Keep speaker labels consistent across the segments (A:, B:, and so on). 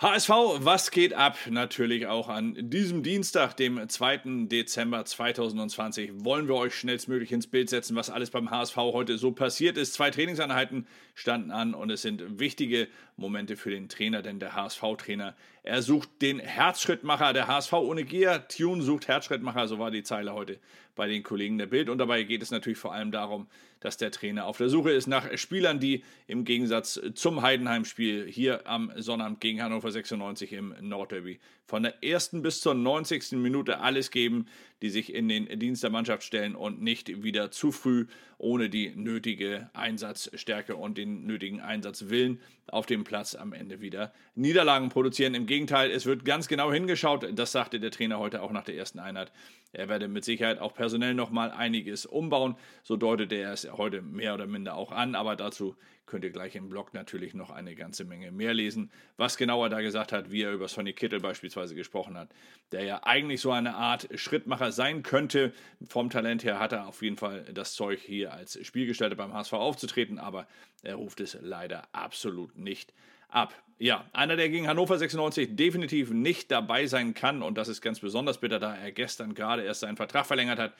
A: HSV, was geht ab? Natürlich auch an diesem Dienstag, dem 2. Dezember 2020, wollen wir euch schnellstmöglich ins Bild setzen, was alles beim HSV heute so passiert ist. Zwei Trainingseinheiten standen an und es sind wichtige Momente für den Trainer, denn der HSV-Trainer, er sucht den Herzschrittmacher. Der HSV ohne Gier, Tune sucht Herzschrittmacher, so war die Zeile heute bei den Kollegen der Bild. Und dabei geht es natürlich vor allem darum, dass der Trainer auf der Suche ist nach Spielern, die im Gegensatz zum Heidenheim-Spiel hier am Sonnabend gegen Hannover 96 im Nordderby von der ersten bis zur 90. Minute alles geben, die sich in den Dienst der Mannschaft stellen und nicht wieder zu früh ohne die nötige Einsatzstärke und den nötigen Einsatzwillen auf dem Platz am Ende wieder Niederlagen produzieren. Im Gegenteil, es wird ganz genau hingeschaut. Das sagte der Trainer heute auch nach der ersten Einheit. Er werde mit Sicherheit auch personell nochmal einiges umbauen. So deutete er es heute mehr oder minder auch an. Aber dazu könnt ihr gleich im Blog natürlich noch eine ganze Menge mehr lesen. Was genau er da gesagt hat, wie er über Sonny Kittel beispielsweise gesprochen hat, der ja eigentlich so eine Art Schrittmacher sein könnte. Vom Talent her hat er auf jeden Fall das Zeug, hier als Spielgestalter beim HSV aufzutreten, aber er ruft es leider absolut nicht ab. Ja, einer, der gegen Hannover 96 definitiv nicht dabei sein kann und das ist ganz besonders bitter, da er gestern gerade erst seinen Vertrag verlängert hat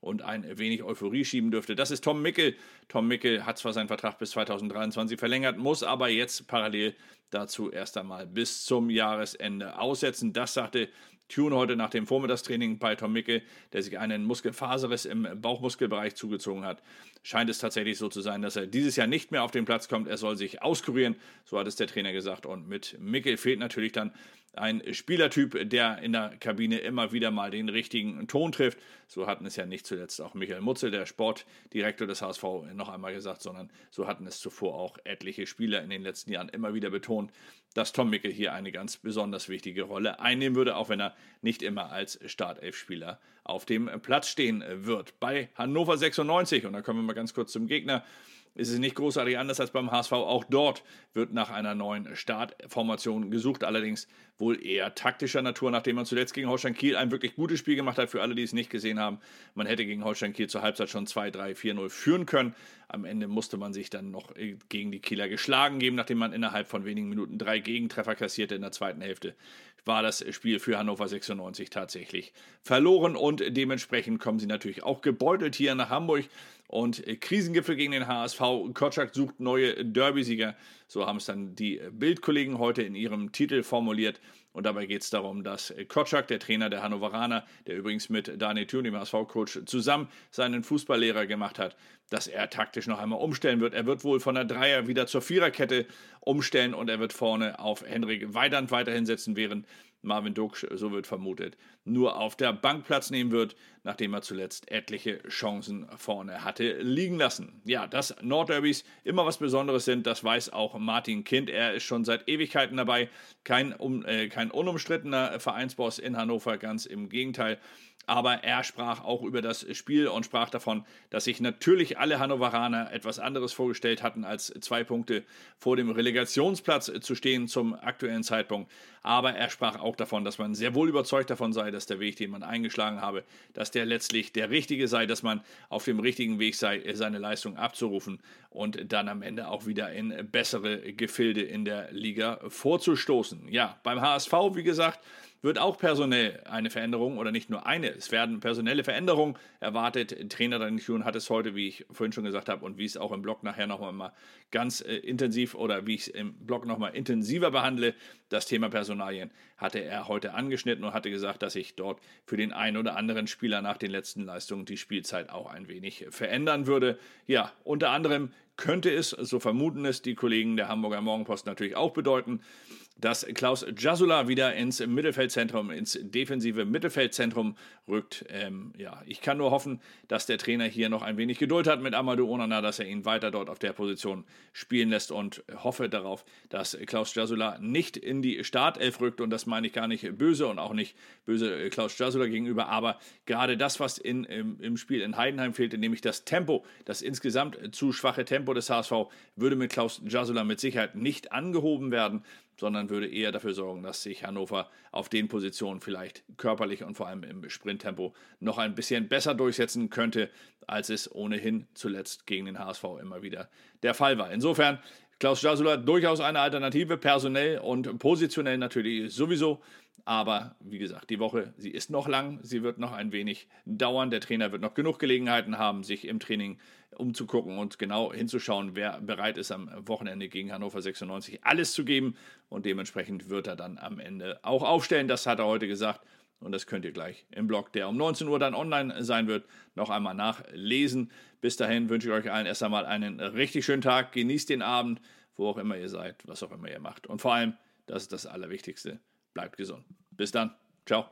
A: und ein wenig Euphorie schieben dürfte. Das ist Tom Mickel. Tom Mickel hat zwar seinen Vertrag bis 2023 verlängert, muss aber jetzt parallel dazu erst einmal bis zum Jahresende aussetzen. Das sagte Tune heute nach dem Vormittagstraining bei Tom Mickel, der sich einen Muskelfaserriss im Bauchmuskelbereich zugezogen hat. Scheint es tatsächlich so zu sein, dass er dieses Jahr nicht mehr auf den Platz kommt. Er soll sich auskurieren, so hat es der Trainer gesagt. Und mit Mickel fehlt natürlich dann ein Spielertyp, der in der Kabine immer wieder mal den richtigen Ton trifft. So hatten es ja nicht zuletzt auch Michael Mutzel, der Sportdirektor des HSV, noch einmal gesagt, sondern so hatten es zuvor auch etliche Spieler in den letzten Jahren immer wieder betont, dass Tom Mickel hier eine ganz besonders wichtige Rolle einnehmen würde, auch wenn er nicht immer als Startelfspieler auf dem Platz stehen wird. Bei Hannover 96, und da kommen wir mal ganz kurz zum Gegner, ist es nicht großartig anders als beim HSV. Auch dort wird nach einer neuen Startformation gesucht, allerdings wohl eher taktischer Natur, nachdem man zuletzt gegen Holstein Kiel ein wirklich gutes Spiel gemacht hat. Für alle, die es nicht gesehen haben, man hätte gegen Holstein Kiel zur Halbzeit schon 2, 3, 4, 0 führen können. Am Ende musste man sich dann noch gegen die Kieler geschlagen geben, nachdem man innerhalb von wenigen Minuten drei Gegentreffer kassierte in der zweiten Hälfte. War das Spiel für Hannover 96 tatsächlich verloren und dementsprechend kommen sie natürlich auch gebeutelt hier nach Hamburg und Krisengipfel gegen den HSV. Kotschak sucht neue Derby-Sieger. So haben es dann die Bildkollegen heute in ihrem Titel formuliert. Und dabei geht es darum, dass Kotschak, der Trainer der Hannoveraner, der übrigens mit Daniel Thun, dem HSV-Coach, zusammen seinen Fußballlehrer gemacht hat, dass er taktisch noch einmal umstellen wird. Er wird wohl von der Dreier wieder zur Viererkette umstellen und er wird vorne auf Henrik Weidand weiterhin setzen, während Marvin Duksch, so wird vermutet, nur auf der Bank Platz nehmen wird, nachdem er zuletzt etliche Chancen vorne hatte liegen lassen. Ja, dass Nordderbys immer was Besonderes sind, das weiß auch Martin Kind. Er ist schon seit Ewigkeiten dabei, kein, um, äh, kein unumstrittener Vereinsboss in Hannover, ganz im Gegenteil aber er sprach auch über das Spiel und sprach davon, dass sich natürlich alle Hannoveraner etwas anderes vorgestellt hatten, als zwei Punkte vor dem Relegationsplatz zu stehen zum aktuellen Zeitpunkt. Aber er sprach auch davon, dass man sehr wohl überzeugt davon sei, dass der Weg, den man eingeschlagen habe, dass der letztlich der richtige sei, dass man auf dem richtigen Weg sei, seine Leistung abzurufen und dann am Ende auch wieder in bessere Gefilde in der Liga vorzustoßen. Ja, beim HSV, wie gesagt, wird auch personell eine Veränderung oder nicht nur eine, es werden personelle Veränderungen erwartet. Trainer Daniel Kuhn hat es heute, wie ich vorhin schon gesagt habe und wie ich es auch im Blog nachher nochmal mal ganz äh, intensiv oder wie ich es im Blog nochmal intensiver behandle, das Thema Personalien hatte er heute angeschnitten und hatte gesagt, dass sich dort für den einen oder anderen Spieler nach den letzten Leistungen die Spielzeit auch ein wenig verändern würde. Ja, unter anderem könnte es, so vermuten es die Kollegen der Hamburger Morgenpost natürlich auch bedeuten, dass Klaus Jasula wieder ins Mittelfeldzentrum, ins defensive Mittelfeldzentrum rückt. Ähm, ja, ich kann nur hoffen, dass der Trainer hier noch ein wenig Geduld hat mit Amadou Onana, dass er ihn weiter dort auf der Position spielen lässt und hoffe darauf, dass Klaus Jasula nicht in die Startelf rückt und das meine ich gar nicht böse und auch nicht böse Klaus Jasula gegenüber, aber gerade das, was in, im, im Spiel in Heidenheim fehlte, nämlich das Tempo, das insgesamt zu schwache Tempo des HSV, würde mit Klaus Jasula mit Sicherheit nicht angehoben werden sondern würde eher dafür sorgen, dass sich Hannover auf den Positionen vielleicht körperlich und vor allem im Sprinttempo noch ein bisschen besser durchsetzen könnte, als es ohnehin zuletzt gegen den HSV immer wieder der Fall war. Insofern Klaus Jasula durchaus eine Alternative, personell und positionell natürlich sowieso. Aber wie gesagt, die Woche, sie ist noch lang, sie wird noch ein wenig dauern. Der Trainer wird noch genug Gelegenheiten haben, sich im Training umzugucken und genau hinzuschauen, wer bereit ist, am Wochenende gegen Hannover 96 alles zu geben. Und dementsprechend wird er dann am Ende auch aufstellen. Das hat er heute gesagt. Und das könnt ihr gleich im Blog, der um 19 Uhr dann online sein wird, noch einmal nachlesen. Bis dahin wünsche ich euch allen erst einmal einen richtig schönen Tag. Genießt den Abend, wo auch immer ihr seid, was auch immer ihr macht. Und vor allem, das ist das Allerwichtigste, bleibt gesund. Bis dann. Ciao.